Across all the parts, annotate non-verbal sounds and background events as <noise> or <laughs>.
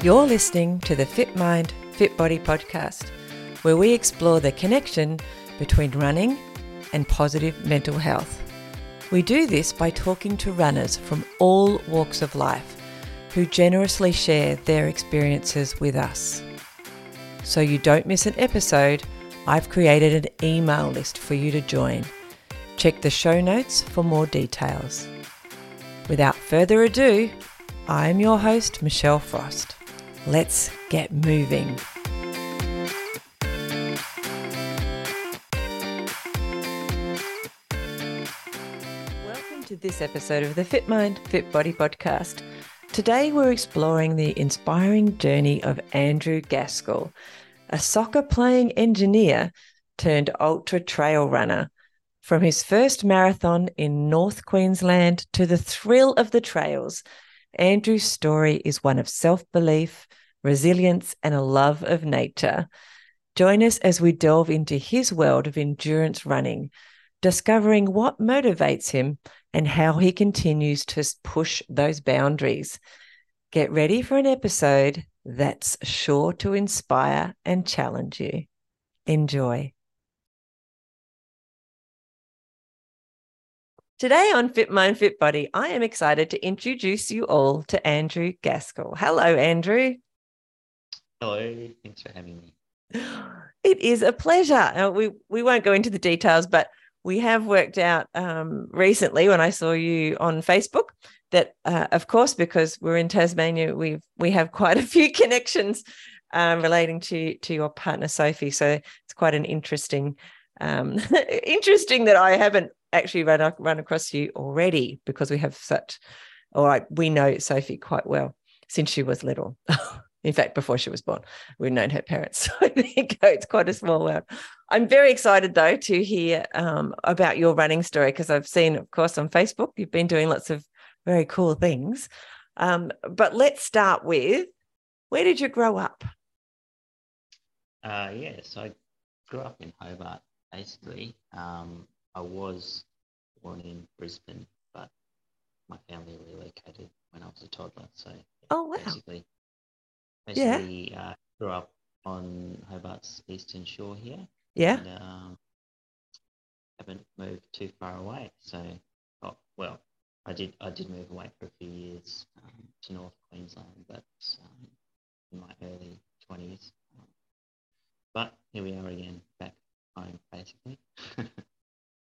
You're listening to the Fit Mind, Fit Body podcast, where we explore the connection between running and positive mental health. We do this by talking to runners from all walks of life who generously share their experiences with us. So you don't miss an episode, I've created an email list for you to join. Check the show notes for more details. Without further ado, I'm your host, Michelle Frost. Let's get moving. Welcome to this episode of the Fit Mind, Fit Body podcast. Today we're exploring the inspiring journey of Andrew Gaskell, a soccer playing engineer turned ultra trail runner. From his first marathon in North Queensland to the thrill of the trails, Andrew's story is one of self belief, resilience, and a love of nature. Join us as we delve into his world of endurance running, discovering what motivates him and how he continues to push those boundaries. Get ready for an episode that's sure to inspire and challenge you. Enjoy. Today on Fit Mind, Fit Body, I am excited to introduce you all to Andrew Gaskell. Hello, Andrew. Hello, thanks for having me. It is a pleasure. Uh, we we won't go into the details, but we have worked out um, recently when I saw you on Facebook that, uh, of course, because we're in Tasmania, we we have quite a few <laughs> connections um, relating to to your partner Sophie. So it's quite an interesting um, <laughs> interesting that I haven't actually run run across you already because we have such, or like we know Sophie quite well since she was little. <laughs> In fact, before she was born, we've known her parents. <laughs> So there you go. It's quite a small world. I'm very excited though to hear um, about your running story because I've seen, of course, on Facebook you've been doing lots of very cool things. Um, but let's start with where did you grow up? Uh, yeah, so I grew up in Hobart, basically. Um, I was born in Brisbane, but my family relocated when I was a toddler. So oh wow, basically, basically yeah. uh, grew up on Hobart's eastern shore here. Yeah. And, um, haven't moved too far away. So, oh, well, I did I did move away for a few years um, to North Queensland, but um, in my early twenties. Um, but here we are again, back home, basically. <laughs>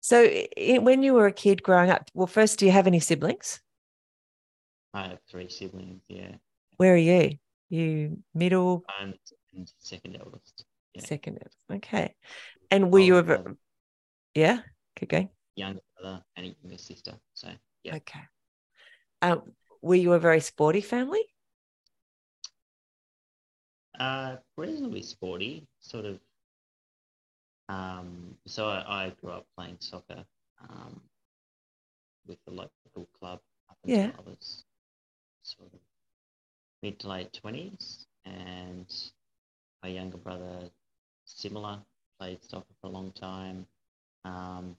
So, when you were a kid growing up, well, first, do you have any siblings? I have three siblings. Yeah. Where are you? You middle? I'm second eldest. Yeah. Second eldest. Okay. And were oh, you ever? Yeah. Keep going. Younger brother and a younger sister. So yeah. Okay. Um, were you a very sporty family? Uh, reasonably sporty. Sort of um, so I, I, grew up playing soccer um, with the local club up until yeah. I was sort of mid to late twenties, and my younger brother, similar, played soccer for a long time. Um,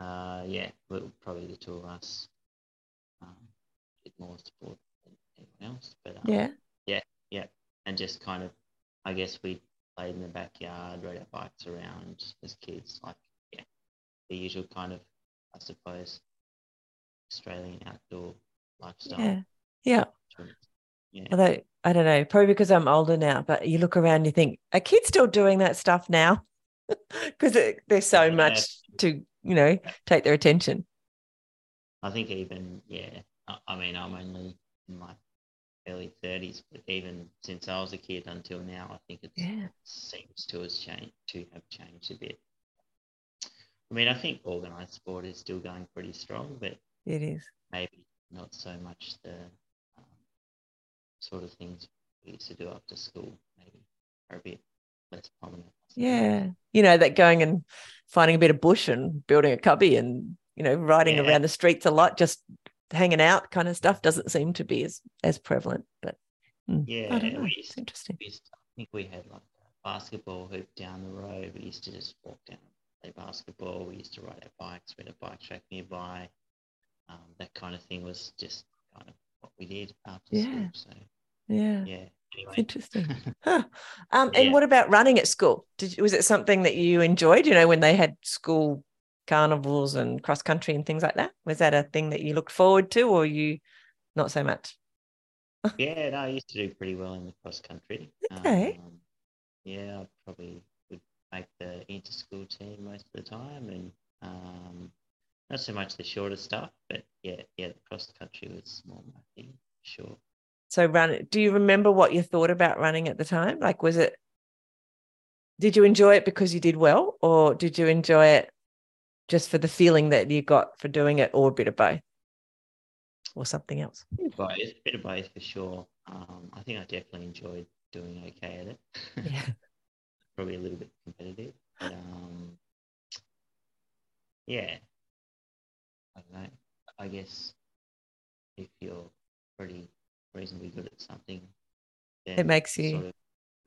uh, yeah, probably the two of us um, did more sport than anyone else, but um, yeah, yeah, yeah, and just kind of, I guess we played in the backyard, rode our bikes around as kids. Like, yeah, the usual kind of, I suppose, Australian outdoor lifestyle. Yeah. Yeah. Yeah. Although, I don't know, probably because I'm older now, but you look around, you think, are kids still doing that stuff now? <laughs> Because there's so yeah. much to, you know, take their attention. I think even, yeah, I mean, I'm only in my early 30s, but even since I was a kid until now, I think it yeah. seems to has changed to have changed a bit. I mean, I think organised sport is still going pretty strong, but it is maybe not so much the sort of things we used to do after school. Maybe are a bit less prominent. Yeah, you know that going and finding a bit of bush and building a cubby and you know riding yeah. around the streets a lot, just hanging out kind of stuff doesn't seem to be as as prevalent. But mm, yeah, it's interesting. To, I think we had like a basketball hoop down the road. We used to just walk down and play basketball. We used to ride our bikes. We had a bike track nearby. Um, that kind of thing was just kind of what we did after yeah. school. So Yeah. Yeah. Anyway. Interesting. <laughs> huh. Um, and yeah. what about running at school? Did was it something that you enjoyed? You know, when they had school carnivals and cross country and things like that. Was that a thing that you looked forward to, or you not so much? <laughs> yeah, no, I used to do pretty well in the cross country. Okay. Um, yeah, I probably would make the inter school team most of the time, and um, not so much the shorter stuff, but yeah, yeah, the cross country was more my thing, sure. So run. Do you remember what you thought about running at the time? Like, was it? Did you enjoy it because you did well, or did you enjoy it just for the feeling that you got for doing it, or a bit of both, or something else? Both, a bit of both for sure. Um, I think I definitely enjoyed doing okay at it. <laughs> Yeah. Probably a little bit competitive, but um, yeah. I. I guess if you're pretty reasonably good at something, it makes you sort of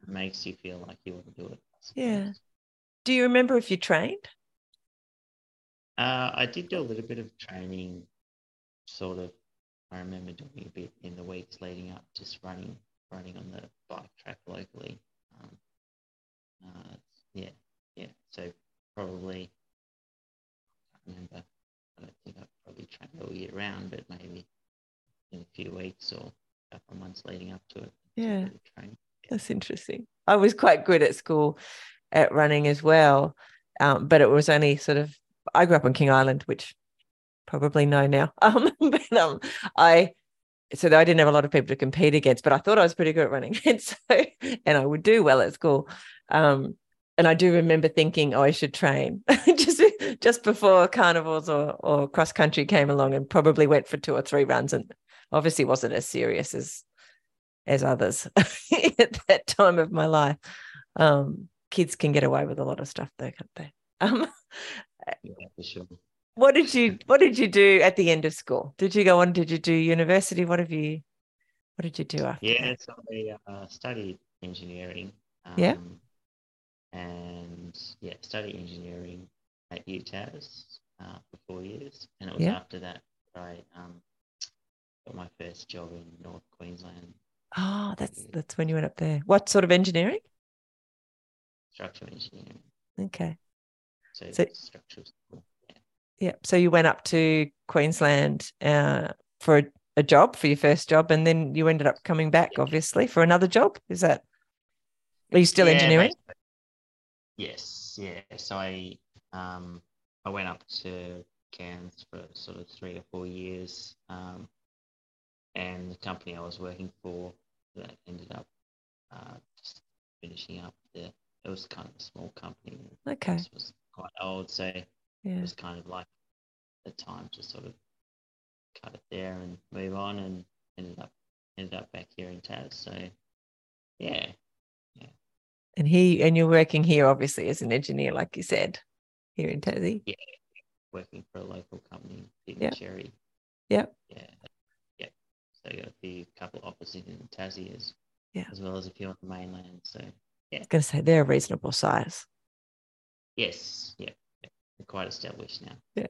makes you feel like you want to do it. Yeah. Do you remember if you trained? Uh, I did do a little bit of training, sort of. I remember doing a bit in the weeks leading up, just running, running on the bike track locally. Um, uh, yeah, yeah. So probably, I remember. I don't think I trained year round, but maybe in a few weeks or a couple of months leading up to it. Yeah, that's interesting. I was quite good at school at running as well, um, but it was only sort of I grew up on King Island, which probably know now. <laughs> Um, but um, I so I didn't have a lot of people to compete against, but I thought I was pretty good at running, <laughs> and so and I would do well at school. Um, and I do remember thinking, oh, I should train <laughs> just just before carnivals or or cross country came along, and probably went for two or three runs, and obviously wasn't as serious as as others <laughs> at that time of my life. Um, kids can get away with a lot of stuff, though, can't they? Um, yeah, sure. What did you What did you do at the end of school? Did you go on? Did you do university? What have you What did you do after? Yeah, that? so I uh, studied engineering. Um, yeah. And yeah, studied engineering at UTAS uh, for four years, and it was yeah. after that I um, got my first job in North Queensland. Oh, that's that's when you went up there. What sort of engineering? Structural engineering. Okay. So, so structural. Yeah. yeah. So you went up to Queensland uh, for a, a, job for your first job, and then you ended up coming back, obviously, for another job. Is that? Are you still yeah, engineering? Yes. Yeah. So I um I went up to Cairns for sort of three or four years, um, and the company I was working for that ended up uh, just finishing up there. It was kind of a small company. Okay. It was quite old, so yeah. it was kind of like the time to sort of cut it there and move on, and ended up ended up back here in Tas. So yeah, yeah. And he and you're working here obviously as an engineer, like you said, here in Tassie. Yeah, working for a local company, yeah. Cherry. Yeah. Yeah. Yeah. So you got a few couple of offices in Tassie as yeah. as well as a few on the mainland. So yeah. I was gonna say they're a reasonable size. Yes, yeah, yeah. They're quite established now. Yeah.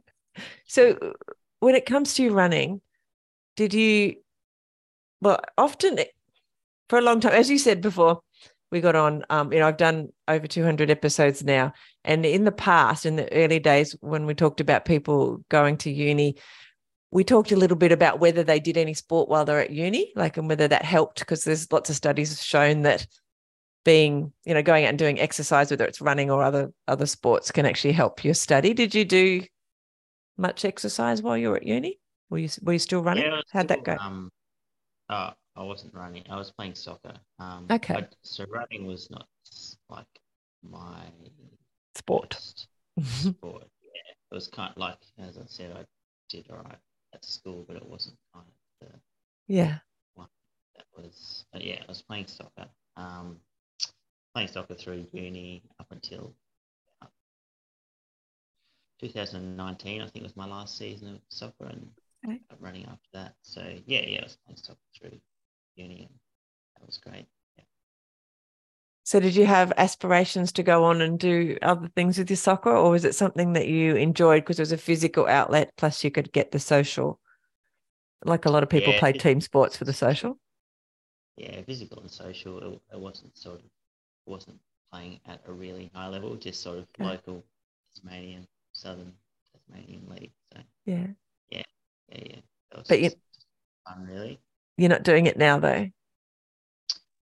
So when it comes to running, did you? Well, often for a long time, as you said before, we got on. Um, you know, I've done over 200 episodes now, and in the past, in the early days when we talked about people going to uni, we talked a little bit about whether they did any sport while they're at uni, like, and whether that helped because there's lots of studies shown that being you know going out and doing exercise whether it's running or other other sports can actually help your study. Did you do much exercise while you were at uni? Were you were you still running? Yeah, how'd still, that go? um uh, i wasn't running i was playing soccer um okay so running was not like my sport <laughs> sport yeah it was kind of like as i said i did all right at school but it wasn't kind of the yeah one that was yeah i was playing soccer um playing soccer through uni up until 2019. I think was my last season of soccer and okay. running after that. So yeah, yeah, I was playing soccer through uni and that was great. Yeah. So did you have aspirations to go on and do other things with your soccer or was it something that you enjoyed because it was a physical outlet plus you could get the social? Like a lot of people yeah, play team sports for the social. yeah, physical and social. It, it wasn't sort of wasn't playing at a really high level, just sort of okay. local Tasmanian, Southern Tasmanian league. So yeah, yeah, yeah, yeah. But you, fun, really. You're not doing it now, though.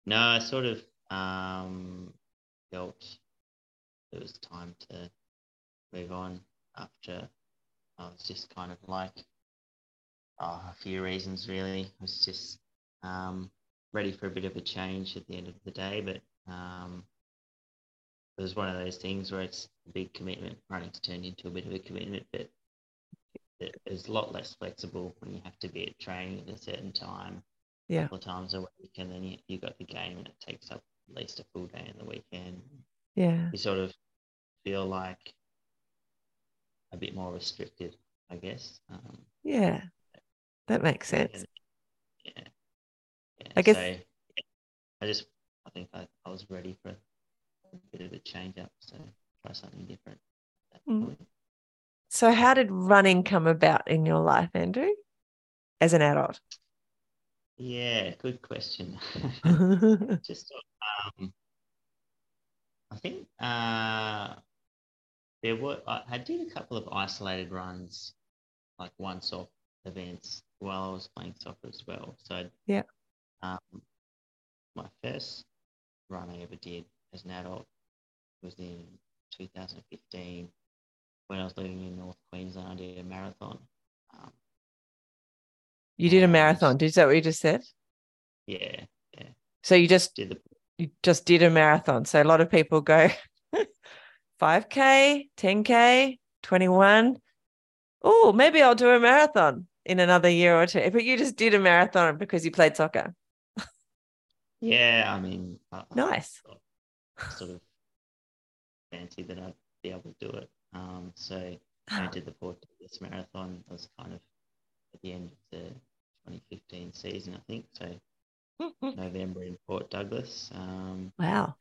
No, I sort of um, felt it was time to move on after I was just kind of like oh, a few reasons really. I was just um, ready for a bit of a change at the end of the day, but um, it was one of those things where it's a big commitment. Running's turned into a bit of a commitment, but it's a lot less flexible when you have to be at training at a certain time, yeah. a couple of times a week, and then you you got the game and it takes up at least a full day in the weekend. Yeah, you sort of feel like a bit more restricted, I guess. Um, yeah, that makes sense. Yeah, yeah. I guess. So, yeah, I just, I think I, I was ready for a bit of a change up, so try something different. Mm. So, how did running come about in your life, Andrew, as an adult? Yeah, good question. <laughs> <laughs> Just, um, I think uh, there were I did a couple of isolated runs, like once-off events while I was playing soccer as well. So yeah, um, my first run I ever did as an adult was in 2015 when I was living in North Queensland. I did a marathon. Um, you did a marathon. Did that what you just said? Yeah, yeah. So you just did the you just did a marathon. So a lot of people go <laughs> 5K, 10K, 21. Oh, maybe I'll do a marathon in another year or two. But you just did a marathon because you played soccer. Yeah, I mean, I, nice. I sort of fancy that I'd be able to do it. Um, so I did the Port Douglas Marathon. It was kind of at the end of the 2015 season, I think. So <laughs> November in Port Douglas. Um, wow.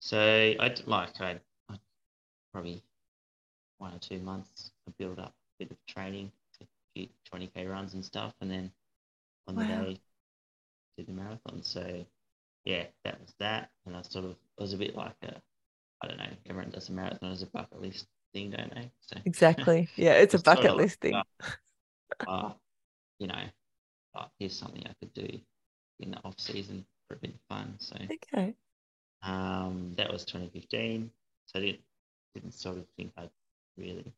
So I like I, I probably one or two months I build up a bit of training, a few 20k runs and stuff, and then on wow. the day did the marathon. So yeah, that was that, and I sort of it was a bit like a I don't know. Everyone does a marathon as a bucket list thing, don't they? So exactly. <laughs> Yeah, it's a bucket list thing. Uh, <laughs> you know, oh, here's something I could do in the off season for a bit of fun. So okay, um, that was 2015. So I didn't didn't sort of think I'd really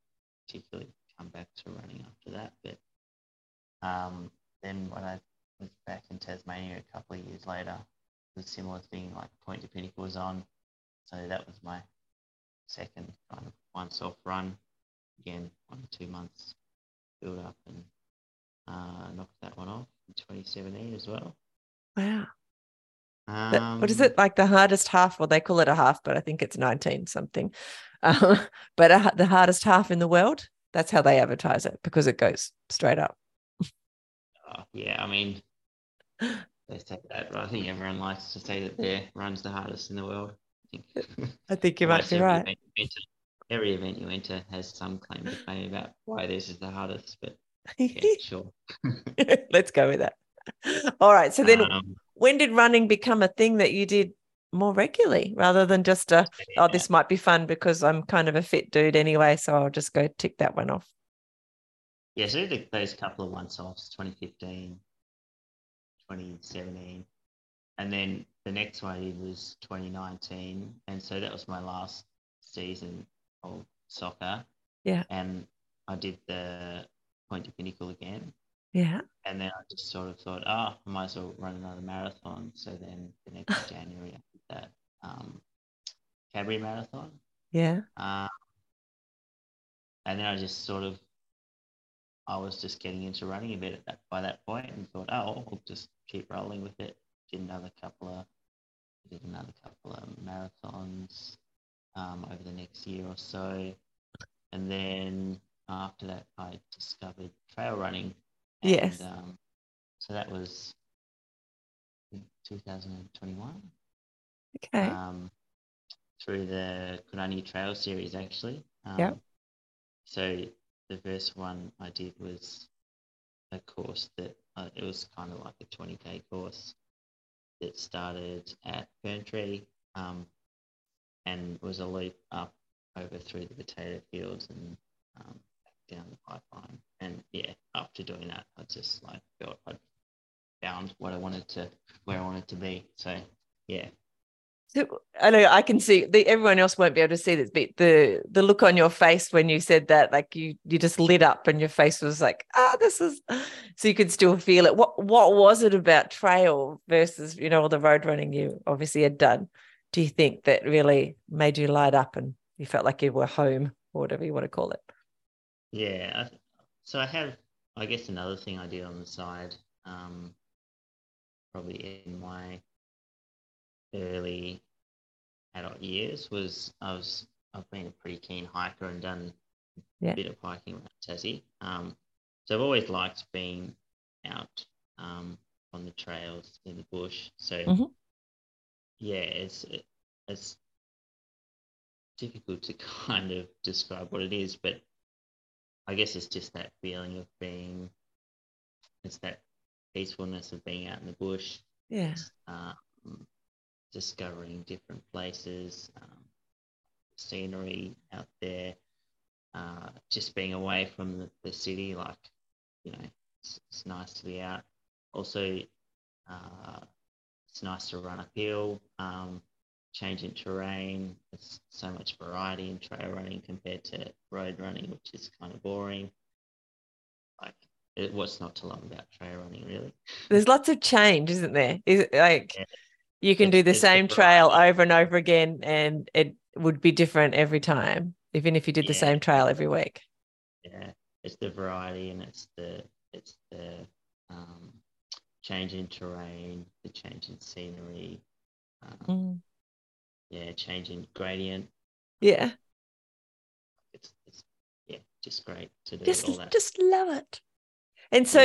particularly come back to running after that. But um, then when I was back in Tasmania a couple of years later, the similar thing like Point to Pinnacle was on. So that was my second kind of once off run. Again, one or two months build up and uh, knocked that one off in 2017 as well. Wow. Um, what is it like the hardest half? Well, they call it a half, but I think it's 19 something. Um, <laughs> but uh, the hardest half in the world, that's how they advertise it because it goes straight up. Uh, yeah, I mean, <gasps> they say that, but I think everyone likes to say that their run's the hardest in the world. I think, I think you might be right. Event enter, every event you enter has some claim to fame about why this is the hardest, but yeah, <laughs> sure. <laughs> Let's go with that. All right. So then, um, when did running become a thing that you did more regularly rather than just a, yeah. oh, this might be fun because I'm kind of a fit dude anyway. So I'll just go tick that one off. Yeah. So did those couple of once offs 2015, 2017. And then the next one I did was 2019. And so that was my last season of soccer. Yeah. And I did the Point to Pinnacle again. Yeah. And then I just sort of thought, oh, I might as well run another marathon. So then the next <laughs> January I did that um, Cadbury Marathon. Yeah. Um, and then I just sort of, I was just getting into running a bit at that by that point and thought, oh, I'll just keep rolling with it. Did another couple of, did another couple of marathons um, over the next year or so. And then after that, I discovered trail running and, yes. Um, so that was 2021. Okay. Um, through the Kunanyi Trail series, actually. Um, yeah. So the first one I did was a course that uh, it was kind of like a 20k course. That started at Ferntree um, and was a loop up over through the potato fields and um, down the pipeline. And yeah, after doing that, I just like felt I'd found what I wanted to, where I wanted to be. So yeah, I know I can see the, everyone else won't be able to see this, but the the look on your face when you said that, like you you just lit up and your face was like, ah, this is so you could still feel it. What what was it about trail versus you know all the road running you obviously had done? Do you think that really made you light up and you felt like you were home or whatever you want to call it? Yeah, so I have I guess another thing I did on the side, um, probably in my early adult years was I was I've been a pretty keen hiker and done yeah. a bit of hiking around Tassie. Um, so I've always liked being out um, on the trails in the bush. So mm-hmm. yeah, it's it's difficult to <laughs> kind of describe what it is, but I guess it's just that feeling of being it's that peacefulness of being out in the bush. Yeah. Um, discovering different places, um, scenery out there, uh, just being away from the, the city. Like, you know, it's, it's, nice to be out. Also, uh, it's nice to run uphill, um, change in terrain. There's so much variety in trail running compared to road running, which is kind of boring. Like, it, what's not to love about trail running, really? There's lots of change, isn't there? Is it like yeah you can do the same trail over and over again and it would be different every time even if you did yeah. the same trail every week. Yeah it's the variety and it's the it's the um, change in terrain the change in scenery um, mm. yeah change in gradient. Yeah. It's, it's yeah just great to do just, all that. just love it and so,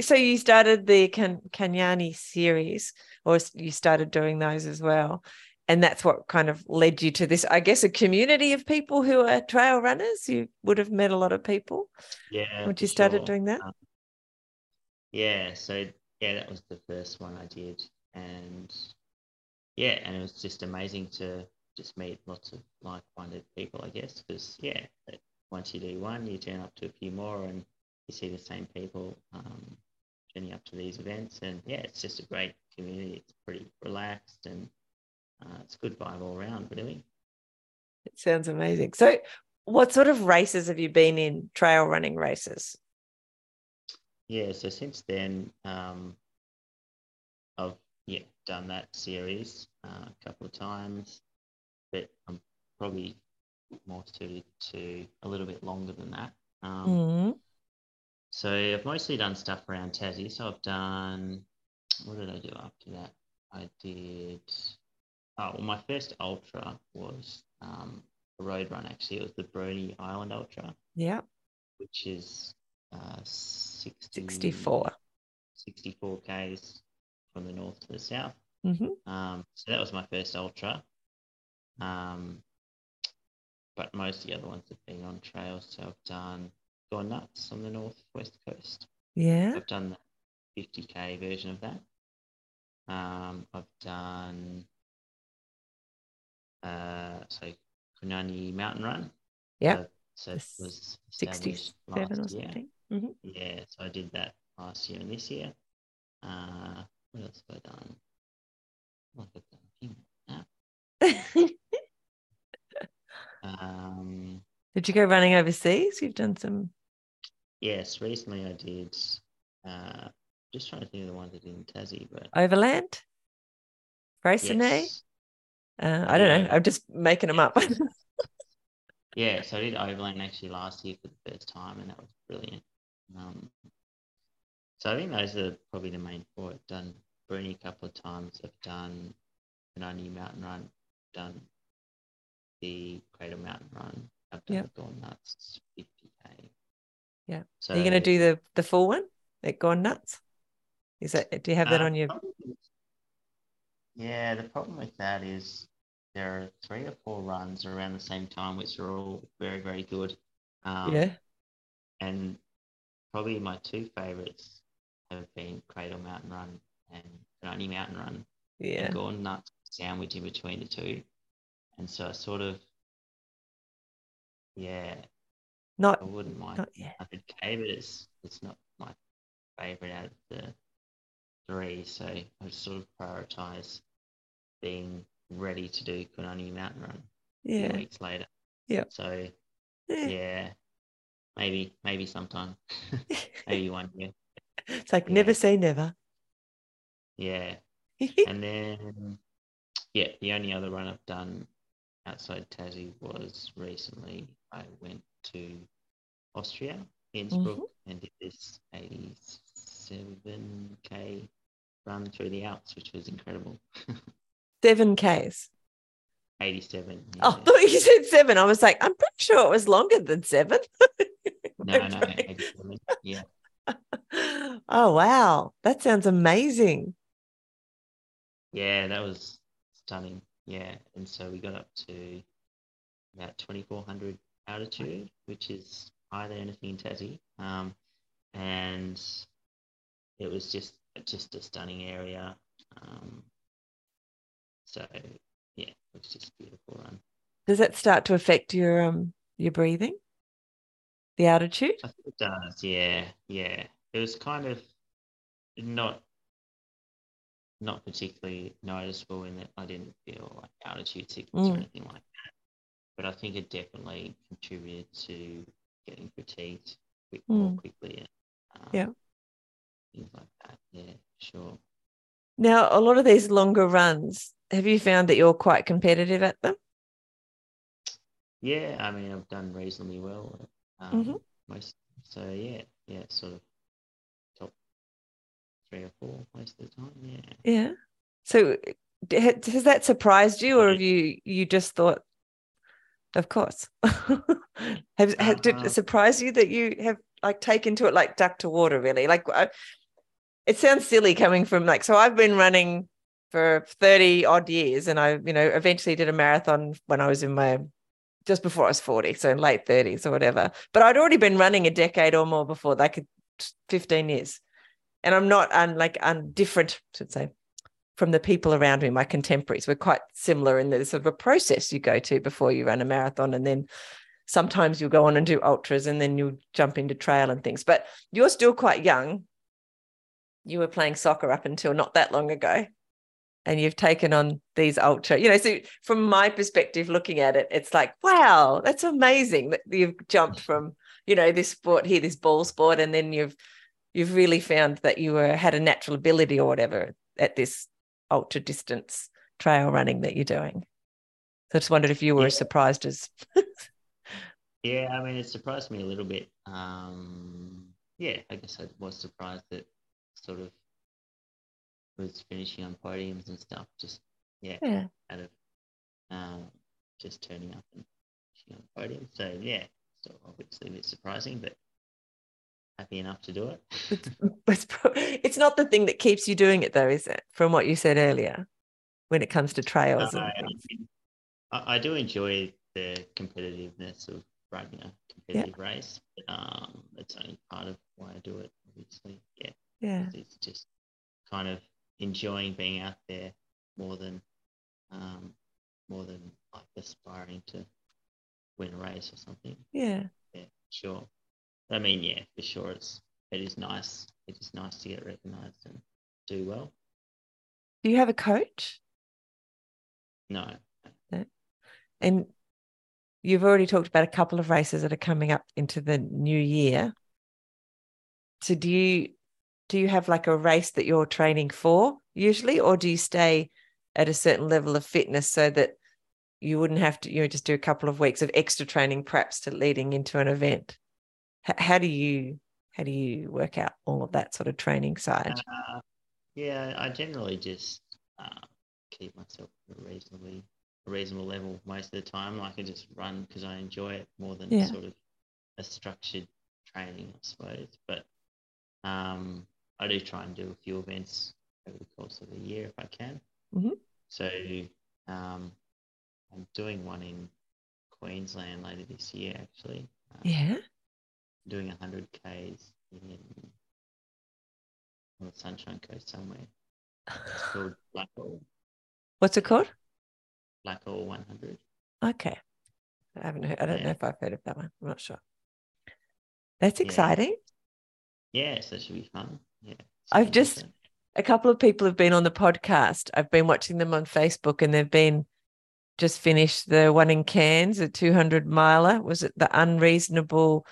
so you started the Can- Kunanyi series, or you started doing those as well, and that's what kind of led you to this. I guess a community of people who are trail runners. You would have met a lot of people. Yeah. Once you started sure. doing that. Um, yeah. So yeah, that was the first one I did, and yeah, and it was just amazing to just meet lots of like-minded people. I guess because yeah, once you do one, you turn up to a few more and you see the same people um, turning up to these events. And yeah, it's just a great community. It's pretty relaxed and uh, it's good vibe all around, really. It sounds amazing. So, what sort of races have you been in? Trail running races? Yeah, so since then, um, I've yeah done that series uh, a couple of times, but I'm probably more suited to a little bit longer than that. Um, mm-hmm. So I've mostly done stuff around Tassie. So I've done, what did I do after that? I did, oh, well, my first ultra was um, a road run actually. It was the Bruny Island Ultra. Yeah. Which is uh, 60, 64. 64 Ks from the north to the south. Mm-hmm. Um, so that was my first ultra. Um, but most of the other ones have been on trails. So I've done gone nuts on the northwest coast. Yeah. I've done the 50k version of that. Um, I've done uh, so Kunanyi Mountain Run. Yeah. Uh, so it was 67 or something. Mm-hmm. Yeah, so I did that last year and this year. Uh, what else have I done? What have I done? <laughs> um, did you go running overseas? You've done some Yes, recently I did. Uh, just trying to think of the ones I did in Tassie, but Overland, Grayson yes. Uh, I don't know. I'm just making them up. <laughs> yeah, so I did Overland actually last year for the first time, and that was brilliant. Um, so I think those are probably the main four. I've done Bruny a couple of times. I've done Kunanyi Mountain Run. done the Cradle Mountain Run. I've done yep. Gone Nuts 50k. Yeah. So, Are you going to do the the full one at Gone Nuts? Is that do you have that uh, on your? Yeah, the problem with that is there are three or four runs around the same time, which are all very very good. Um, yeah. And probably my two favorites have been Cradle Mountain Run and Kunanyi Mountain Run. Yeah. gone nuts sandwich in between the two. And so I sort of, yeah, Not I wouldn't mind not yet. 100k, but it's it's not my favorite out of the three. So I sort of prioritize being ready to do Kunanyi Mountain Run Yeah. weeks later. Yeah. So Yeah. yeah, maybe maybe sometime, <laughs> maybe one year. It's like Yeah. never say never. Yeah, <laughs> and then yeah, the only other run I've done outside Tassie was recently. I went to Austria, Innsbruck, Mm-hmm. and did this 87k run through the Alps, which was incredible. <laughs> Seven Ks. 87. Oh, I thought you said seven. I was like, I'm pretty sure it was longer than seven. <laughs> no, no, Okay. 87. Yeah, <laughs> Oh wow. That sounds amazing. yeah, that was stunning. Yeah, and so we got up to about 2400 altitude, which is higher than anything in Tassie. Um, and it was just just a stunning area. Um, so yeah, it was just a beautiful run. Does that start to affect your um your breathing? The altitude? I think it does. Yeah, yeah. It was kind of not not particularly noticeable in that I didn't feel like altitude sickness Mm. or anything like that. But I think it definitely contributed to getting fatigued quick, more Mm. quickly. Um, Yeah. Things like that. Yeah, sure. Now, a lot of these longer runs, have you found that you're quite competitive at them? Yeah, I mean, I've done reasonably well. Um, Mhm. Most. So yeah, yeah, sort of top three or four most of the time. Yeah. Yeah. So has that surprised you or have you you just thought of course. <laughs> Have, have did Uh, it surprise you that you have like taken to it like duck to water really? Like I, it sounds silly coming from like so I've been running for 30 odd years and I you know eventually did a marathon when I was in my just before I was 40 so in late 30s or whatever. But I'd already been running a decade or more before like 15 years. And I'm not un, like I'm different should say from the people around me, my contemporaries. We're quite similar in there's sort of a process you go to before you run a marathon. And then sometimes you'll go on and do ultras and then you'll jump into trail and things. But you're still quite young. You were playing soccer up until not that long ago. And you've taken on these ultra, you know. So, from my perspective, looking at it, it's like, wow, that's amazing that you've jumped from, you know, this sport here, this ball sport, and then you've you've really found that you were had a natural ability or whatever at this ultra distance trail running that you're doing. So I just wondered if you were Yeah. as surprised as <laughs> Yeah, I mean, it surprised me a little bit. Um, yeah, I guess I was surprised that sort of was finishing on podiums and stuff. Just yeah, yeah. out of um, just turning up and finishing on podium. So yeah, still obviously a bit surprising, but happy enough to do it. It's, it's, it's not the thing that keeps you doing it though, is it? From what you said earlier, when it comes to trails No, I. I do enjoy the competitiveness of running a competitive race. But, um, it's only part of why I do it. Obviously, yeah. Yeah. It's just kind of enjoying being out there more than um, more than like aspiring to win a race or something. Yeah. Yeah, sure. I mean, yeah, for sure. It's it is nice. It is nice to get recognised and do well. Do you have a coach? No, And you've already talked about a couple of races that are coming up into the new year. So do you do you have like a race that you're training for usually, or do you stay at a certain level of fitness so that you wouldn't have to you know just do a couple of weeks of extra training perhaps to leading into an event? H- how do you how do you work out all of that sort of training side? Uh, yeah, I generally just uh, keep myself at a reasonably a reasonable level most of the time. Like I just run because I enjoy it more than Yeah. sort of a structured training, I suppose. But um, I do try and do a few events over the course of the year if I can. Mhm. So um, I'm doing one in Queensland later this year, actually. Um, yeah. Doing 100 Ks in on the Sunshine Coast somewhere. It's <laughs> called Blackall. What's it called? Blackall 100. Okay. I haven't heard, I don't Yeah. know if I've heard of that one. I'm not sure. That's exciting. Yeah, so it should be fun. Yeah. I've just- A couple of people have been on the podcast. I've been watching them on Facebook and they've been just finished the one in Cairns, a 200 miler. Was it the Unreasonable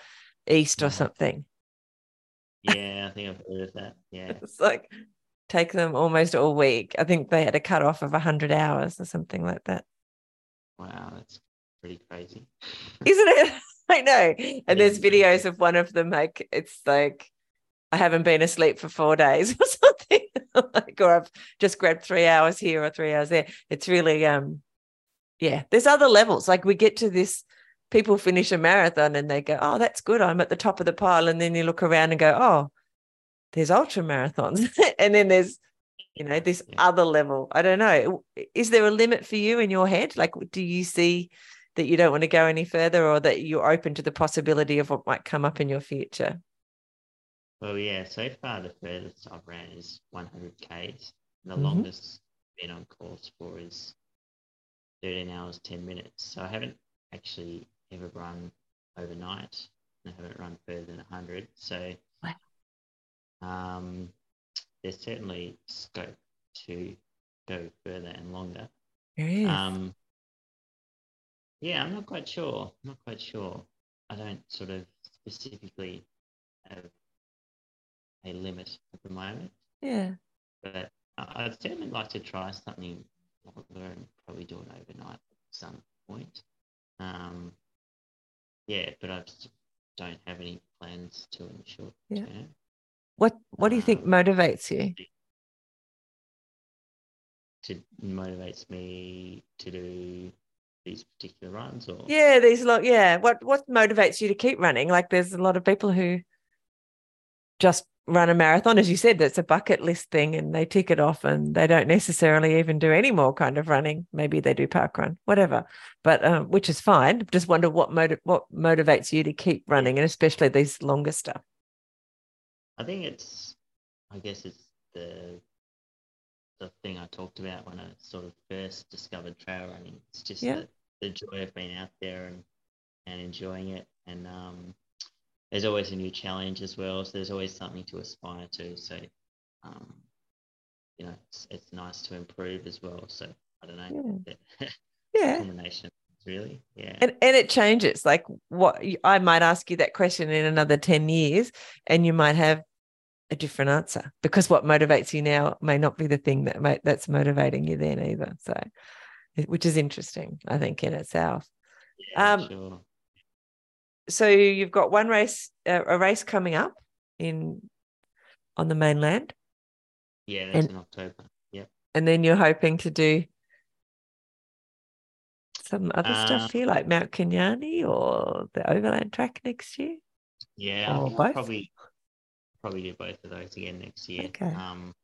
East or something? Yeah, I think I've heard of that. <laughs> Yeah. It's like take them almost all week. I think they had a cut off of 100 hours or something like that. Wow, that's pretty crazy. <laughs> Isn't it? <laughs> I know. And there's videos of one of them like it's like I haven't been asleep for four days or something. like or I've just grabbed three hours here or three hours there. It's really um yeah, there's other levels. Like we get to this people finish a marathon and they go, Oh, that's good. I'm at the top of the pile. And then you look around and go, Oh, there's ultra marathons. <laughs> and then there's you know this other level i don't know is there a limit for you in your head like do you see that you don't want to go any further or that you're open to the possibility of what might come up in your future Well, yeah, so far the furthest I've ran is 100 Ks. The Mhm. longest I've been on course for is 13 hours, 10 minutes. So I haven't actually ever run overnight. and I haven't run further than 100. So Wow. um, there's certainly scope to go further and longer. there is Um, yeah, I'm not quite sure. I'm not quite sure. I don't sort of specifically have a limit at the moment, yeah but I'd certainly like to try something longer and probably do it overnight at some point. Um, yeah, but I don't have any plans to in the short Yeah. term. what what do you think Um, motivates you To motivates me to do these particular runs, or yeah these lot yeah what what motivates you to keep running like there's a lot of people who just run a marathon as you said that's a bucket list thing and they tick it off and they don't necessarily even do any more kind of running maybe they do park run whatever but um, which is fine just wonder what motiv- what motivates you to keep running and especially these longer stuff I think it's, I guess it's the the thing I talked about when I sort of first discovered trail running. It's just Yeah. the, the joy of being out there and, and enjoying it. And um, there's always a new challenge as well. So there's always something to aspire to. So, um, you know, it's, it's nice to improve as well. So I don't know. Yeah. <laughs> yeah combination, really. Yeah. and and it changes like what i might ask you that question in another 10 years and you might have a different answer because what motivates you now may not be the thing that that's motivating you then either so which is interesting i think in itself yeah, um, sure. So you've got one race uh, a race coming up in on the mainland Yeah, that's and- in October. Yep. and then you're hoping to do some other Uh, stuff here like mount kunanyi or the overland track next year Yeah, Or I'll both? probably probably do both of those again next year. Okay. Um,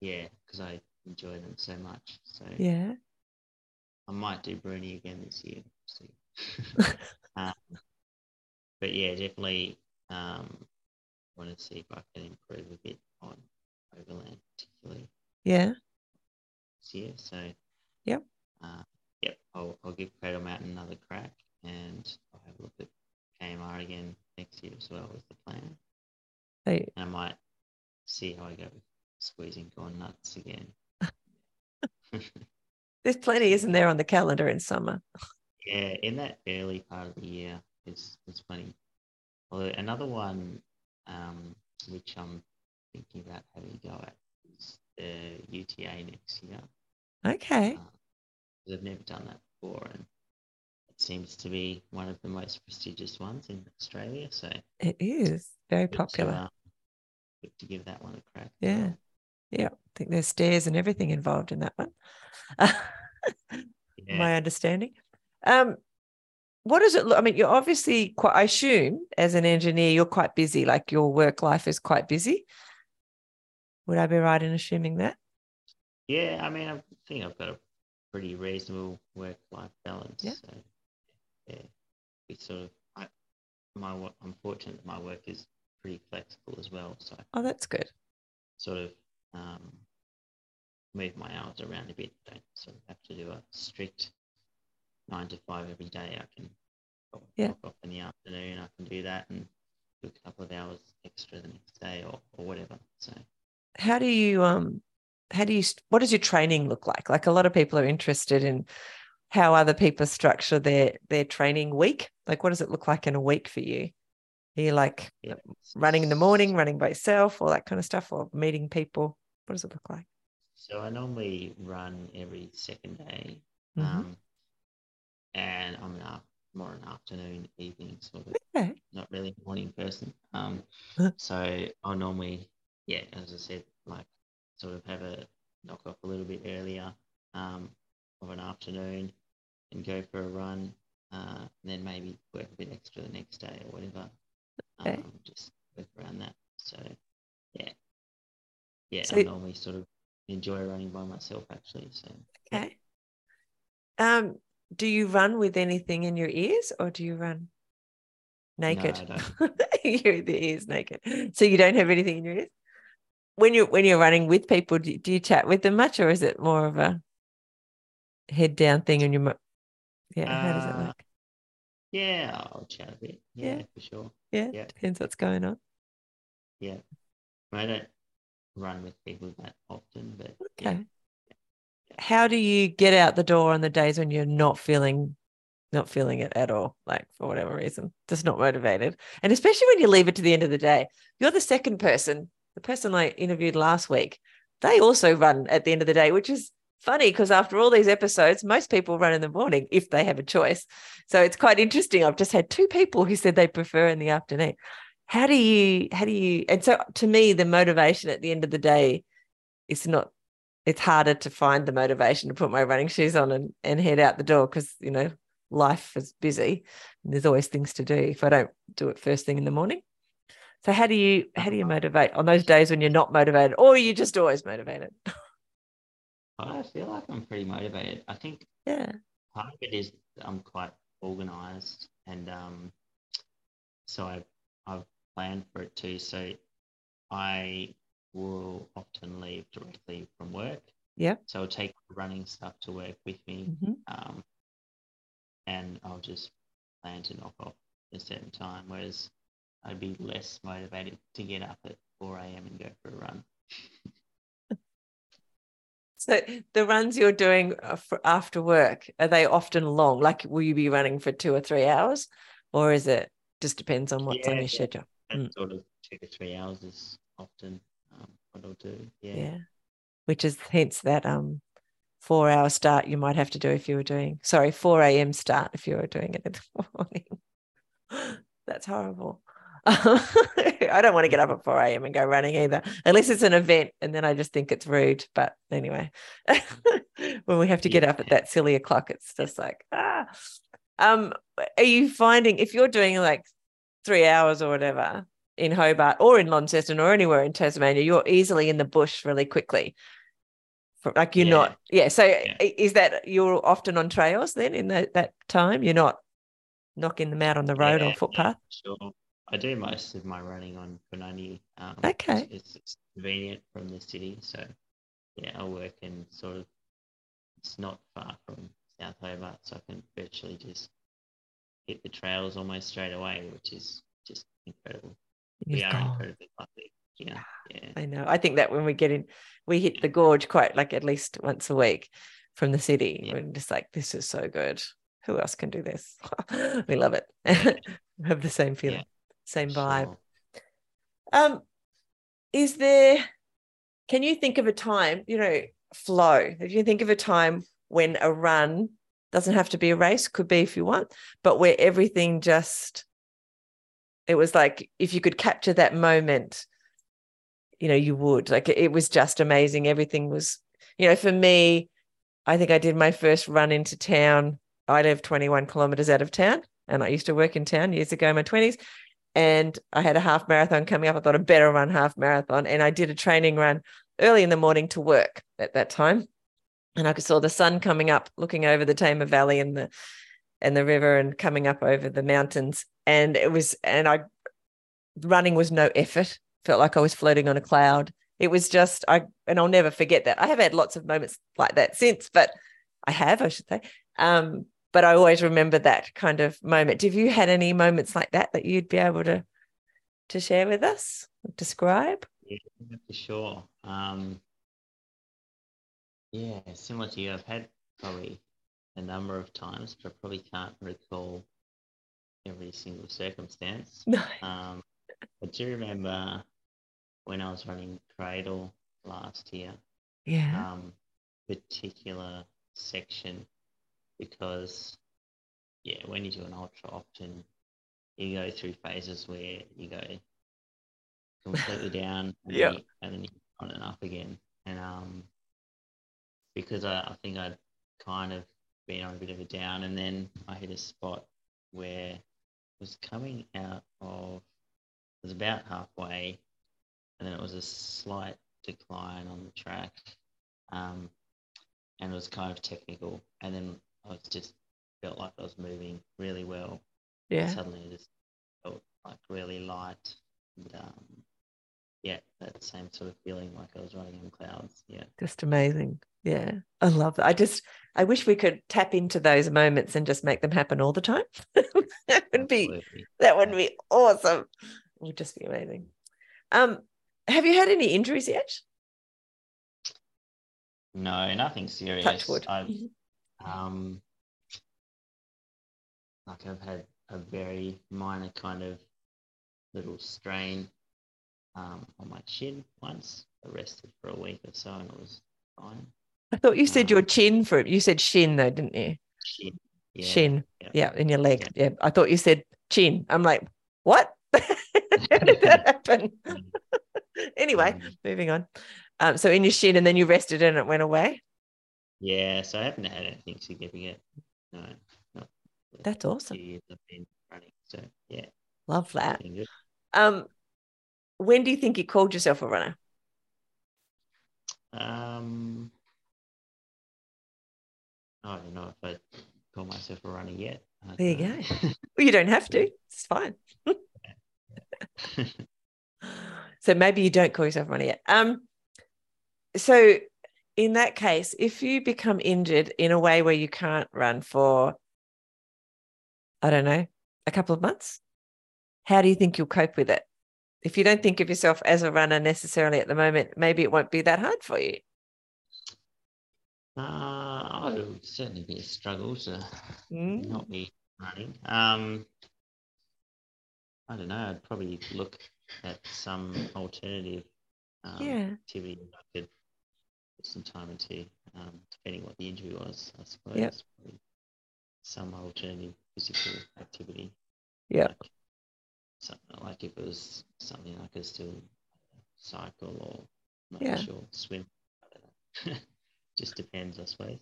yeah, because I enjoy them so much. So yeah I might do Bruny again this year. See. <laughs> <laughs> um, but yeah, definitely um, want to see if I can improve a bit on Overland, particularly yeah this year. So Yep. uh, yep, I'll, I'll give Cradle Mountain another crack, and I'll have a look at KMR again next year as well as the plan. so And I might see how I go with squeezing Gone Nuts again. <laughs> There's plenty, isn't there, on the calendar in summer? Yeah, in that early part of the year is is plenty. Although another one um, which I'm thinking about having a go at is the UTA next year. Okay. Uh, I've never done that before, and it seems to be one of the most prestigious ones in Australia. So It is very good to, popular. uh, to give that one a crack. Yeah. well. Yeah. I think there's stairs and everything involved in that one. <laughs> Yeah. My understanding. Um, what does it look? I mean, you're obviously quite, I assume as an engineer, you're quite busy, like your work life is quite busy. Would I be right in assuming that? Yeah, I mean, I think I've got a pretty reasonable work-life balance. Yeah. So, yeah, it's sort of I, my I'm fortunate that my work is pretty flexible as well. So, Oh, that's good. sort of, um, move my hours around a bit. Don't sort of have to do a strict nine to five every day. I can yeah. off in the afternoon. I can do that and do a couple of hours extra the next day or, or whatever. So how do you um how do you what does your training look like? Like a lot of people are interested in how other people structure their their training week. Like what does it look like in a week for you? Are you like yeah. running in the morning, running by yourself, all that kind of stuff, or meeting people? What does it look like? So I normally run every second day, mm-hmm. um, and I'm an up, more an afternoon, evening sort of, okay. not really morning person. Um, so I'll normally, yeah, as I said, like sort of have a knock off a little bit earlier um, of an afternoon and go for a run, uh, and then maybe work a bit extra the next day or whatever. Okay. Um, just work around that. So yeah, yeah, so, I normally sort of enjoy running by myself actually. So okay. Um, do you run with anything in your ears, or do you run naked? No, <laughs> you're the ears naked, so you don't have anything in your ears. When you're when you're running with people, do, do you chat with them much, or is it more of a head down thing and your yeah? Uh, how does it uh, look? Yeah, I'll chat a bit. Yeah, yeah. for sure. Yeah, yeah, depends what's going on. Yeah, I don't run with people that often, but okay. Yeah. How do you get out the door on the days when you're not feeling not feeling it at all, like for whatever reason, just not motivated. And especially when you leave it to the end of the day, you're the second person, the person I interviewed last week, they also run at the end of the day, which is funny because after all these episodes, most people run in the morning if they have a choice. So it's quite interesting. I've just had two people who said they prefer in the afternoon how do you how do you and so to me the motivation at the end of the day is not it's harder to find the motivation to put my running shoes on and, and head out the door because you know life is busy. And there's always things to do if i don't do it first thing in the morning. So how do you how do you motivate on those days when you're not motivated or are you just always motivated? I feel like i'm pretty motivated. I think yeah. part of it is i'm quite organized and um so i've i've plan for it too. So I will often leave directly from work. Yeah. So I'll take running stuff to work with me. Mm-hmm. Um, and I'll just plan to knock off a certain time. Whereas I'd be less motivated to get up at 4 a.m. and go for a run. <laughs> so the runs you're doing uh, after work, are they often long? Like, will you be running for two or three hours? Or is it just depends on what's yeah, on your yeah. schedule? mm. sort of two to three hours is often what I'll do. Yeah. Yeah. Which is hence that um four hour start you might have to do if you were doing sorry, four AM start if you were doing it in the <laughs> morning. <gasps> That's horrible. <laughs> I don't want to get up at 4 a.m. and go running either, unless it's an event. And then I just think it's rude. But anyway, <laughs> when we have to get yeah. up at that silly o'clock, it's just like, ah. Um, are you finding if you're doing like three hours or whatever in Hobart or in Launceston or anywhere in Tasmania, you're easily in the bush really quickly. Like you're yeah. not, yeah. So yeah. is that you're often on trails then in that, that time? You're not knocking them out on the road yeah, or footpath? sure. I do most of my running on kunanyi. Um, okay. It's, it's, convenient from the city. So yeah, I work in sort of, it's not far from South Hobart. So I can virtually just hit the trails almost straight away, which is just incredible. We are gone. incredibly lucky. Yeah, yeah. I know. I think that when we get in, we hit the gorge quite like at least once a week from the city. Yeah. We're just like, this is so good. Who else can do this? <laughs> we love it. we <laughs> have the same feeling, yeah, same vibe. Sure. Um, is there? Can you think of a time? You know, flow. If you think of a time when a run doesn't have to be a race could be if you want but where everything just it was like if you could capture that moment you know you would. Like it was just amazing. Everything was you know for me i think i did my first run into town. I live 21 kilometers out of town and i used to work in town years ago in my 20s and i had a half marathon coming up. I thought i'd better run half marathon. And i did a training run early in the morning to work at that time. And I saw the sun coming up, looking over the Tamar Valley and the and the river, and coming up over the mountains. And it was, and I running was no effort. Felt like I was floating on a cloud. it was just I and I'll never forget that. I have had lots of moments like that since, but I have, I should say. Um, but I always remember that kind of moment. Have you had any moments like that that you'd be able to to share with us, describe? Yeah, for sure. Um, yeah, similar to you, I've had probably a number of times, but I probably can't recall every single circumstance. <laughs> Um, I do remember when I was running Cradle last year. Yeah. Um, particular section because yeah, when you do an ultra often you go through phases where you go completely <laughs> down and, yeah. then and then you on and up again. And um because I, I think I'd kind of been on a bit of a down and then I hit a spot where I was coming out of it was about halfway and then it was a slight decline on the track. Um, and it was kind of technical. And then I was just felt like I was moving really well. Yeah. Suddenly it just felt like really light. And, um, yeah, that same sort of feeling like I was running on clouds. Yeah. Just amazing. Yeah. I love that. I just I wish we could tap into those moments and just make them happen all the time. <laughs> that would be Absolutely. that would be awesome. It would just be amazing. Um, have you had any injuries yet? No, nothing serious. Touch wood. I've, um, like I've had a very minor kind of little strain um, on my chin once. I rested for a week or so, and it was fine. I thought you said um, your chin for it. you said shin though, didn't you? Shin. Yeah, shin. Yeah. yeah, in your leg. Yeah. yeah. I thought you said chin. I'm like, what? How <laughs> did that happen? <laughs> anyway, um, moving on. Um, so in your shin, and then you rested and it went away. Yeah, so I haven't had anything significant. No, That's awesome. I've been running, so yeah, love that. Um, when do you think you called yourself a runner? Um, I don't know if I call myself a runner yet. There you go. <laughs> well, you don't have to. It's fine. <laughs> <laughs> so maybe you don't call yourself a runner yet. Um, so in that case, if you become injured in a way where you can't run for, I don't know, a couple of months, how do you think you'll cope with it? If you don't think of yourself as a runner necessarily at the moment, maybe it won't be that hard for you. Uh, it would certainly be a struggle to mm. not be running. Um, I don't know. I'd probably look at some alternative um, yeah. activity I could put some time into, um, depending what the injury was, I suppose. Yep. Some alternative physical activity. Yeah. Like, something like if it was something I could still cycle or not yeah. sure, swim. <laughs> Just depends, I suppose.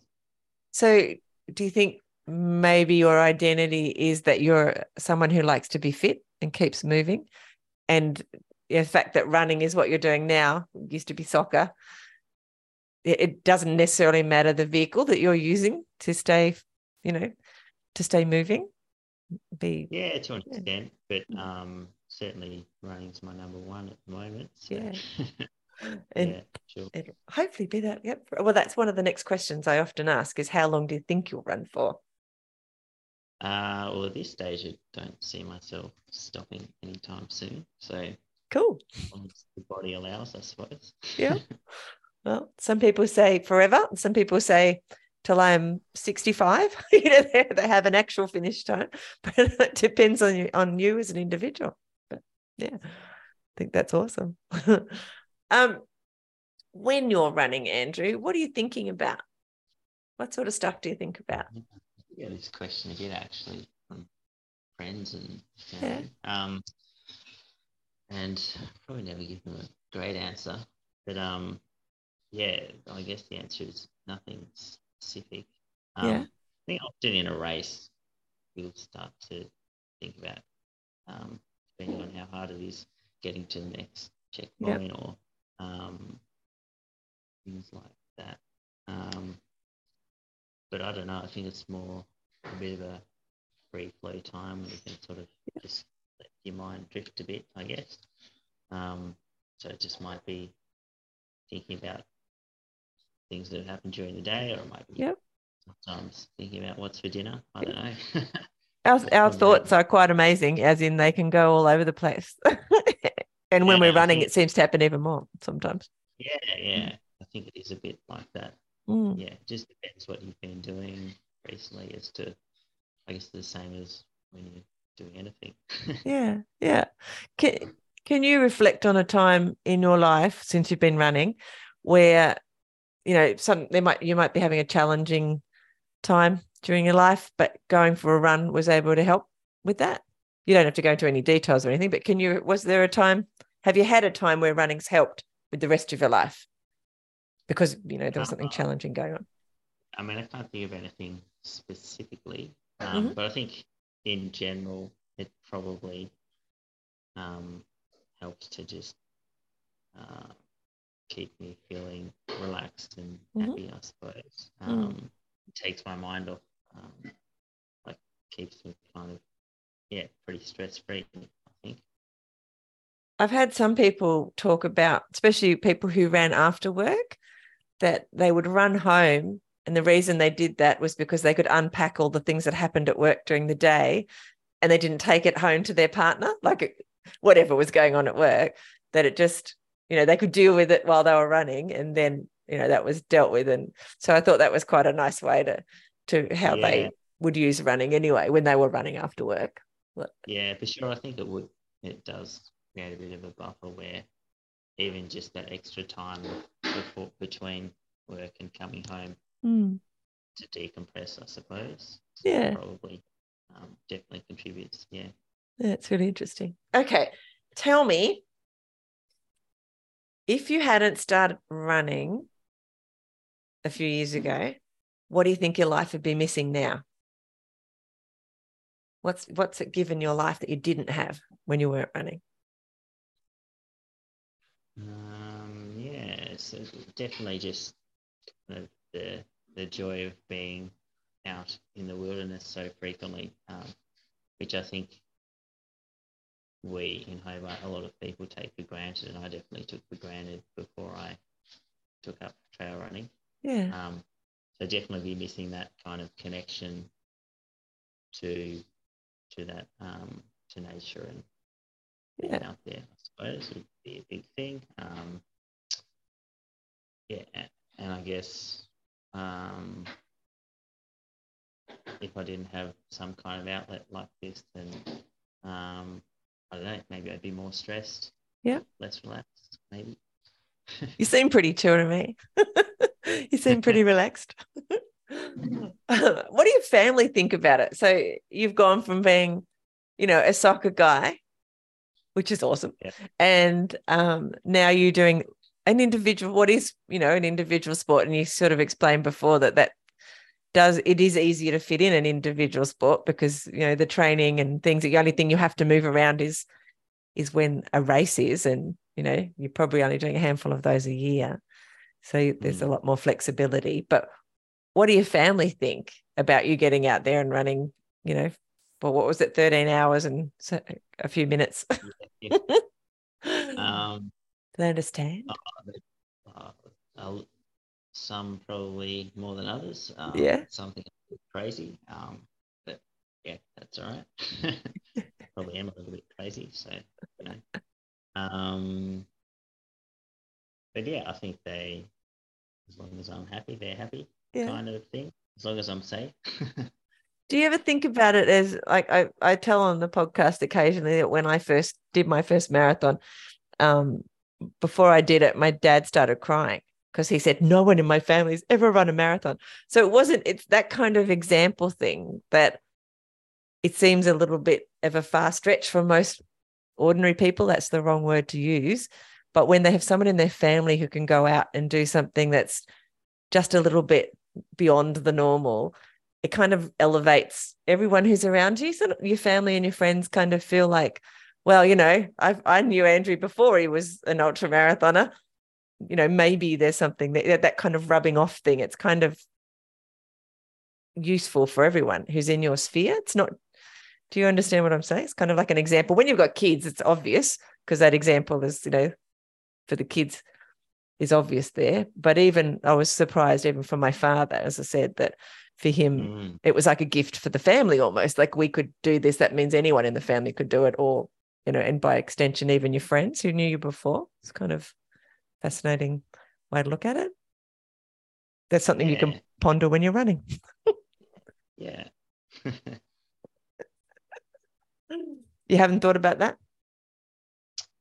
So, do you think maybe your identity is that you're someone who likes to be fit and keeps moving? And the fact that running is what you're doing now, used to be soccer, it doesn't necessarily matter the vehicle that you're using to stay, you know, to stay moving. Be yeah, to an extent, but um, certainly running's my number one at the moment. So. Yeah. <laughs> and yeah, sure. it'll hopefully be that. Yep. Well, that's one of the next questions I often ask is how long do you think you'll run for? Uh, well, at this stage, I don't see myself stopping anytime soon. So cool. the body allows, I suppose. Yeah. <laughs> Well, some people say forever. Some people say till I'm 65. <laughs> you know, they, they have an actual finish time, <laughs> but it depends on you on you as an individual. But yeah, I think that's awesome. <laughs> um, when you're running, Andrew, what are you thinking about? What sort of stuff do you think about? Yeah, this question again actually from friends and family. Yeah. Um, and probably never give them a great answer, but um, yeah, I guess the answer is nothing specific. Um, yeah. I think often in a race, you'll start to think about, um, depending on how hard it is, getting to the next checkpoint yep. or um, things like that. Um, but I don't know. I think it's more a bit of a free flow time where you can sort of just let your mind drift a bit, I guess. Um, so it just might be thinking about things that have happened during the day, or it might be yep. sometimes thinking about what's for dinner. I don't know. <laughs> our our thoughts are quite amazing, as in they can go all over the place. <laughs> and when yeah, we're running, think, it seems to happen even more sometimes. Yeah, yeah. I think it is a bit like that. Mm. Yeah, just depends what you've been doing recently as to, I guess, the same as when you're doing anything. <laughs> yeah, yeah. Can, can you reflect on a time in your life since you've been running where, you know, some they might you might be having a challenging time during your life, but going for a run was able to help with that? You don't have to go into any details or anything, but can you, was there a time, have you had a time where running's helped with the rest of your life? Because, you know, there was something uh, challenging going on. I mean, I can't think of anything specifically, um, mm-hmm. but I think in general, it probably um, helps to just uh, keep me feeling relaxed and mm-hmm. happy, I suppose. Mm. Um, mm. Takes my mind off um, like keeps me kind of yeah pretty stress free. I think. I've had some people talk about, especially people who ran after work, that they would run home. And the reason they did that was because they could unpack all the things that happened at work during the day and they didn't take it home to their partner, like whatever was going on at work, that it just, you know, they could deal with it while they were running and then, you know, that was dealt with. And so I thought that was quite a nice way to to how yeah. they would use running anyway when they were running after work. Yeah, for sure. I think it would. It does create a bit of a buffer where even just that extra time before, between work and coming home mm. to decompress, I suppose. Yeah, probably um, definitely contributes. Yeah, that's really interesting. Okay, tell me if you hadn't started running a few years ago, what do you think your life would be missing now? What's what's it given your life that you didn't have when you weren't running? Um, yeah, so definitely just the, the the joy of being out in the wilderness so frequently, um, which I think we in Hobart, a lot of people take for granted, and I definitely took for granted before I took up trail running. Yeah. Um, so definitely be missing that kind of connection to to that um, to nature and yeah. out there. I suppose would be a big thing. Um, yeah, and I guess um, if I didn't have some kind of outlet like this, then um, I don't know. Maybe I'd be more stressed. Yeah, less relaxed. Maybe. you seem pretty chill to me. <laughs> you seem pretty <laughs> relaxed. <laughs> what do your family think about it? So you've gone from being, you know, a soccer guy, which is awesome, yeah. and um, now you're doing an individual. What is, you know, an individual sport? And you sort of explained before that that does it is easier to fit in an individual sport because you know the training and things. The only thing you have to move around is is when a race is, and you know you're probably only doing a handful of those a year. So there's a mm. lot more flexibility. But what do your family think about you getting out there and running, you know, well, what was it, 13 hours and a few minutes? Yeah, yeah. <laughs> um, do they understand? Uh, uh, some probably more than others. Um, yeah. Something crazy. Um, but yeah, that's all right. <laughs> probably am a little bit crazy. So, you know. Um, but yeah, I think they, as long as I'm happy, they're happy, yeah. kind of thing. As long as I'm safe. <laughs> Do you ever think about it as like I, I tell on the podcast occasionally that when I first did my first marathon, um, before I did it, my dad started crying because he said, No one in my family's ever run a marathon. So it wasn't, it's that kind of example thing that it seems a little bit of a far stretch for most ordinary people. That's the wrong word to use. But when they have someone in their family who can go out and do something that's just a little bit beyond the normal, it kind of elevates everyone who's around you. So your family and your friends kind of feel like, well, you know, I I knew Andrew before he was an ultra marathoner. You know, maybe there's something that that kind of rubbing off thing. It's kind of useful for everyone who's in your sphere. It's not. Do you understand what I'm saying? It's kind of like an example. When you've got kids, it's obvious because that example is, you know, for the kids is obvious there. But even I was surprised, even from my father, as I said, that for him mm. it was like a gift for the family almost. Like we could do this. That means anyone in the family could do it, or you know, and by extension, even your friends who knew you before. It's kind of fascinating way to look at it. That's something yeah. you can ponder when you're running. <laughs> yeah. <laughs> you haven't thought about that?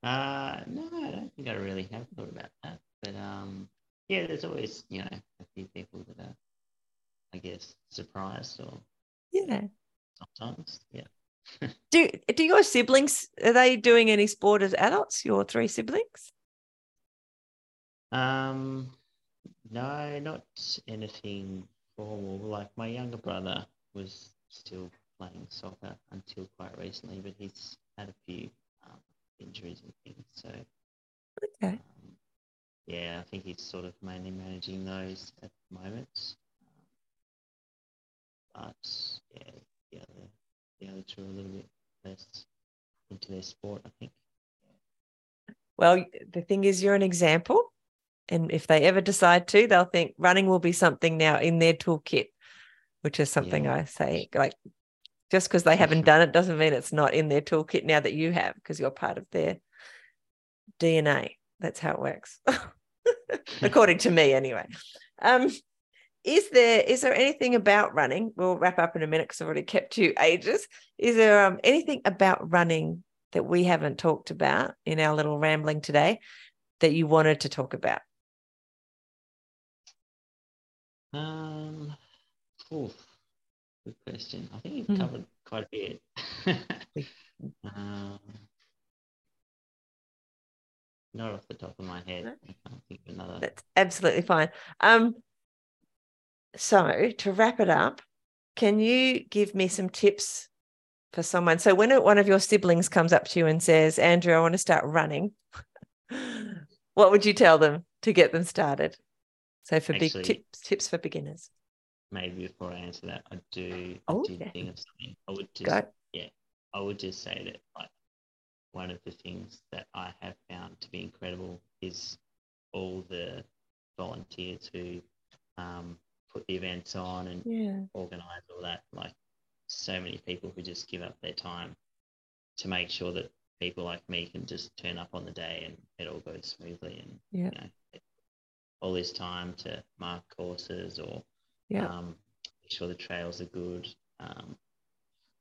Uh, no, I don't think I really have thought about that. But um, yeah, there's always you know a few people that are, I guess, surprised or yeah, sometimes yeah. <laughs> do do your siblings are they doing any sport as adults? Your three siblings? Um, no, not anything formal. Like my younger brother was still playing soccer until quite recently, but he's had a few um, injuries and things. So, okay. Um, yeah, I think he's sort of mainly managing those at the moment. Um, but yeah, the other, the other two are a little bit less into their sport, I think. Well, the thing is, you're an example. And if they ever decide to, they'll think running will be something now in their toolkit, which is something yeah. I say like just because they haven't done it doesn't mean it's not in their toolkit now that you have, because you're part of their DNA. That's how it works, <laughs> according to me, anyway. Um, is there is there anything about running? We'll wrap up in a minute because I've already kept you ages. Is there um, anything about running that we haven't talked about in our little rambling today that you wanted to talk about? Um, oof. Good question. I think you've mm. covered quite a bit. <laughs> um, not off the top of my head. I can't think of another. That's absolutely fine. Um, so to wrap it up, can you give me some tips for someone? So when one of your siblings comes up to you and says, "Andrew, I want to start running," <laughs> what would you tell them to get them started? So for Actually, big tips, tips for beginners maybe before I answer that, I do oh, I do yeah. think of something. I would just Go. yeah, I would just say that like one of the things that I have found to be incredible is all the volunteers who um, put the events on and yeah. organize all that. Like so many people who just give up their time to make sure that people like me can just turn up on the day and it all goes smoothly and yeah. you know all this time to mark courses or yeah. Um, make sure the trails are good. Um,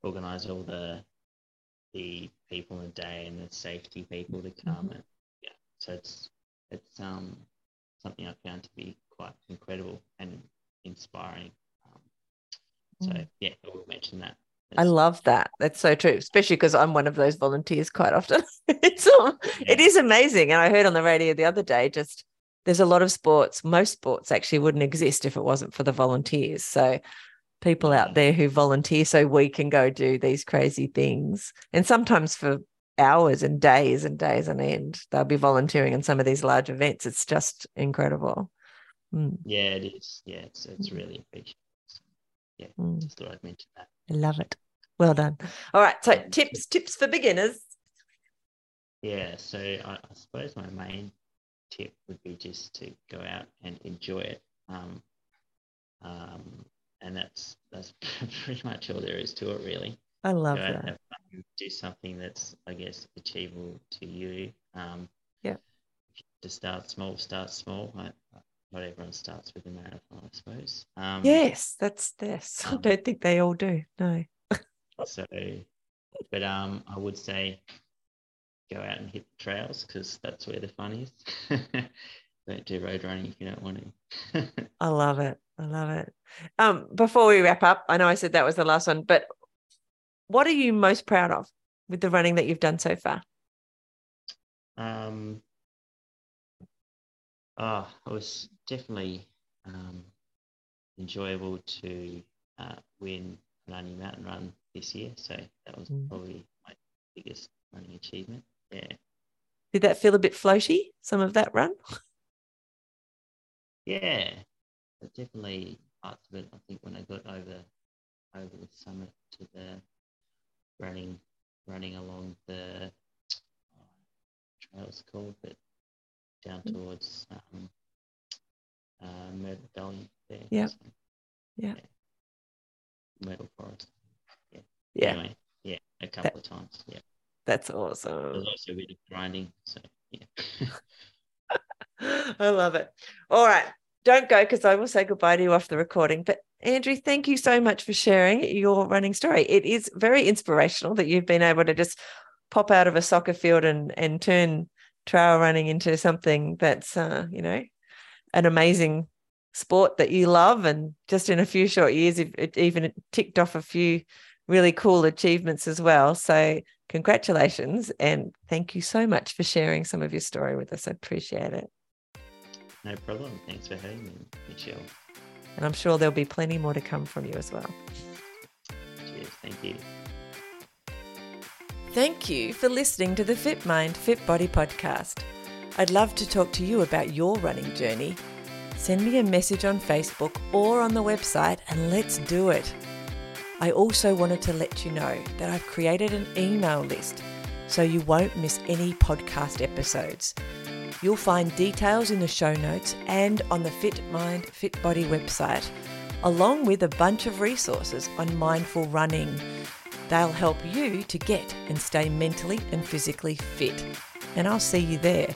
organize all the the people in the day and the safety people to come mm-hmm. and yeah. So it's it's um something I found to be quite incredible and inspiring. Um, so mm. yeah, I will mention that. I love that. That's so true, especially because I'm one of those volunteers quite often. <laughs> it's all, yeah. it is amazing. And I heard on the radio the other day just there's a lot of sports, most sports actually wouldn't exist if it wasn't for the volunteers. So people out there who volunteer so we can go do these crazy things. And sometimes for hours and days and days on end, they'll be volunteering in some of these large events. It's just incredible. Mm. Yeah, it is. Yeah, it's it's really appreciated. Yeah, mm. just thought I'd mention that. I love it. Well done. All right. So tips, tips for beginners. Yeah. So I, I suppose my main tip would be just to go out and enjoy it. Um, um, and that's that's <laughs> pretty much all there is to it, really. I love that. Fun, do something that's, I guess, achievable to you. Um, yeah. To start small, start small. I, not everyone starts with a marathon, I suppose. Um, yes, that's this. <laughs> I um, don't think they all do. No. so, but um, I would say go out and hit the trails because that's where the fun is. <laughs> don't do road running if you don't want to. <laughs> I love it. I love it. Um, before we wrap up, I know I said that was the last one, but what are you most proud of with the running that you've done so far? Um, oh, it was definitely um, enjoyable to uh, win kunanyi Mountain Run this year. So that was mm. probably my biggest running achievement. Yeah. Did that feel a bit floaty, some of that run? <laughs> Yeah, but definitely parts of it. I think when I got over over the summit to the running running along the uh, trails called, but down mm. towards um, uh, Myrtle Valley there. Yeah. So, yeah. yeah. Myrtle Forest. Yeah. Yeah. Anyway, yeah, a couple that, of times. Yeah. That's awesome. There's also a bit of grinding. So, yeah. <laughs> I love it. All right. Don't go because I will say goodbye to you off the recording. But Andrew, thank you so much for sharing your running story. It is very inspirational that you've been able to just pop out of a soccer field and and turn trail running into something that's uh, you know an amazing sport that you love and just in a few short years it even ticked off a few really cool achievements as well. So congratulations and thank you so much for sharing some of your story with us. I appreciate it. No problem. Thanks for having me michelle. And i'm sure there'll be plenty more to come from you as well. Cheers. Thank you. Thank you for listening to the Fit Mind, Fit Body podcast. I'd love to talk to you about your running journey. Send me a message on Facebook or on the website and let's do it. I also wanted to let you know that I've created an email list so you won't miss any podcast episodes. You'll find details in the show notes and on the Fit Mind, Fit Body website, along with a bunch of resources on mindful running They'll help you to get and stay mentally and physically fit. And I'll see you there.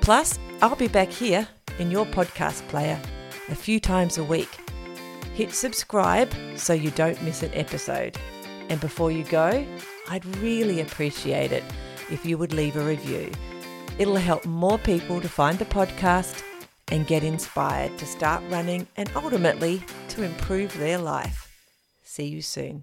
Plus, I'll be back here in your podcast player a few times a week. Hit subscribe so you don't miss an episode. And before you go, I'd really appreciate it if you would leave a review. It'll help more people to find the podcast and get inspired to start running and ultimately to improve their life. See you soon.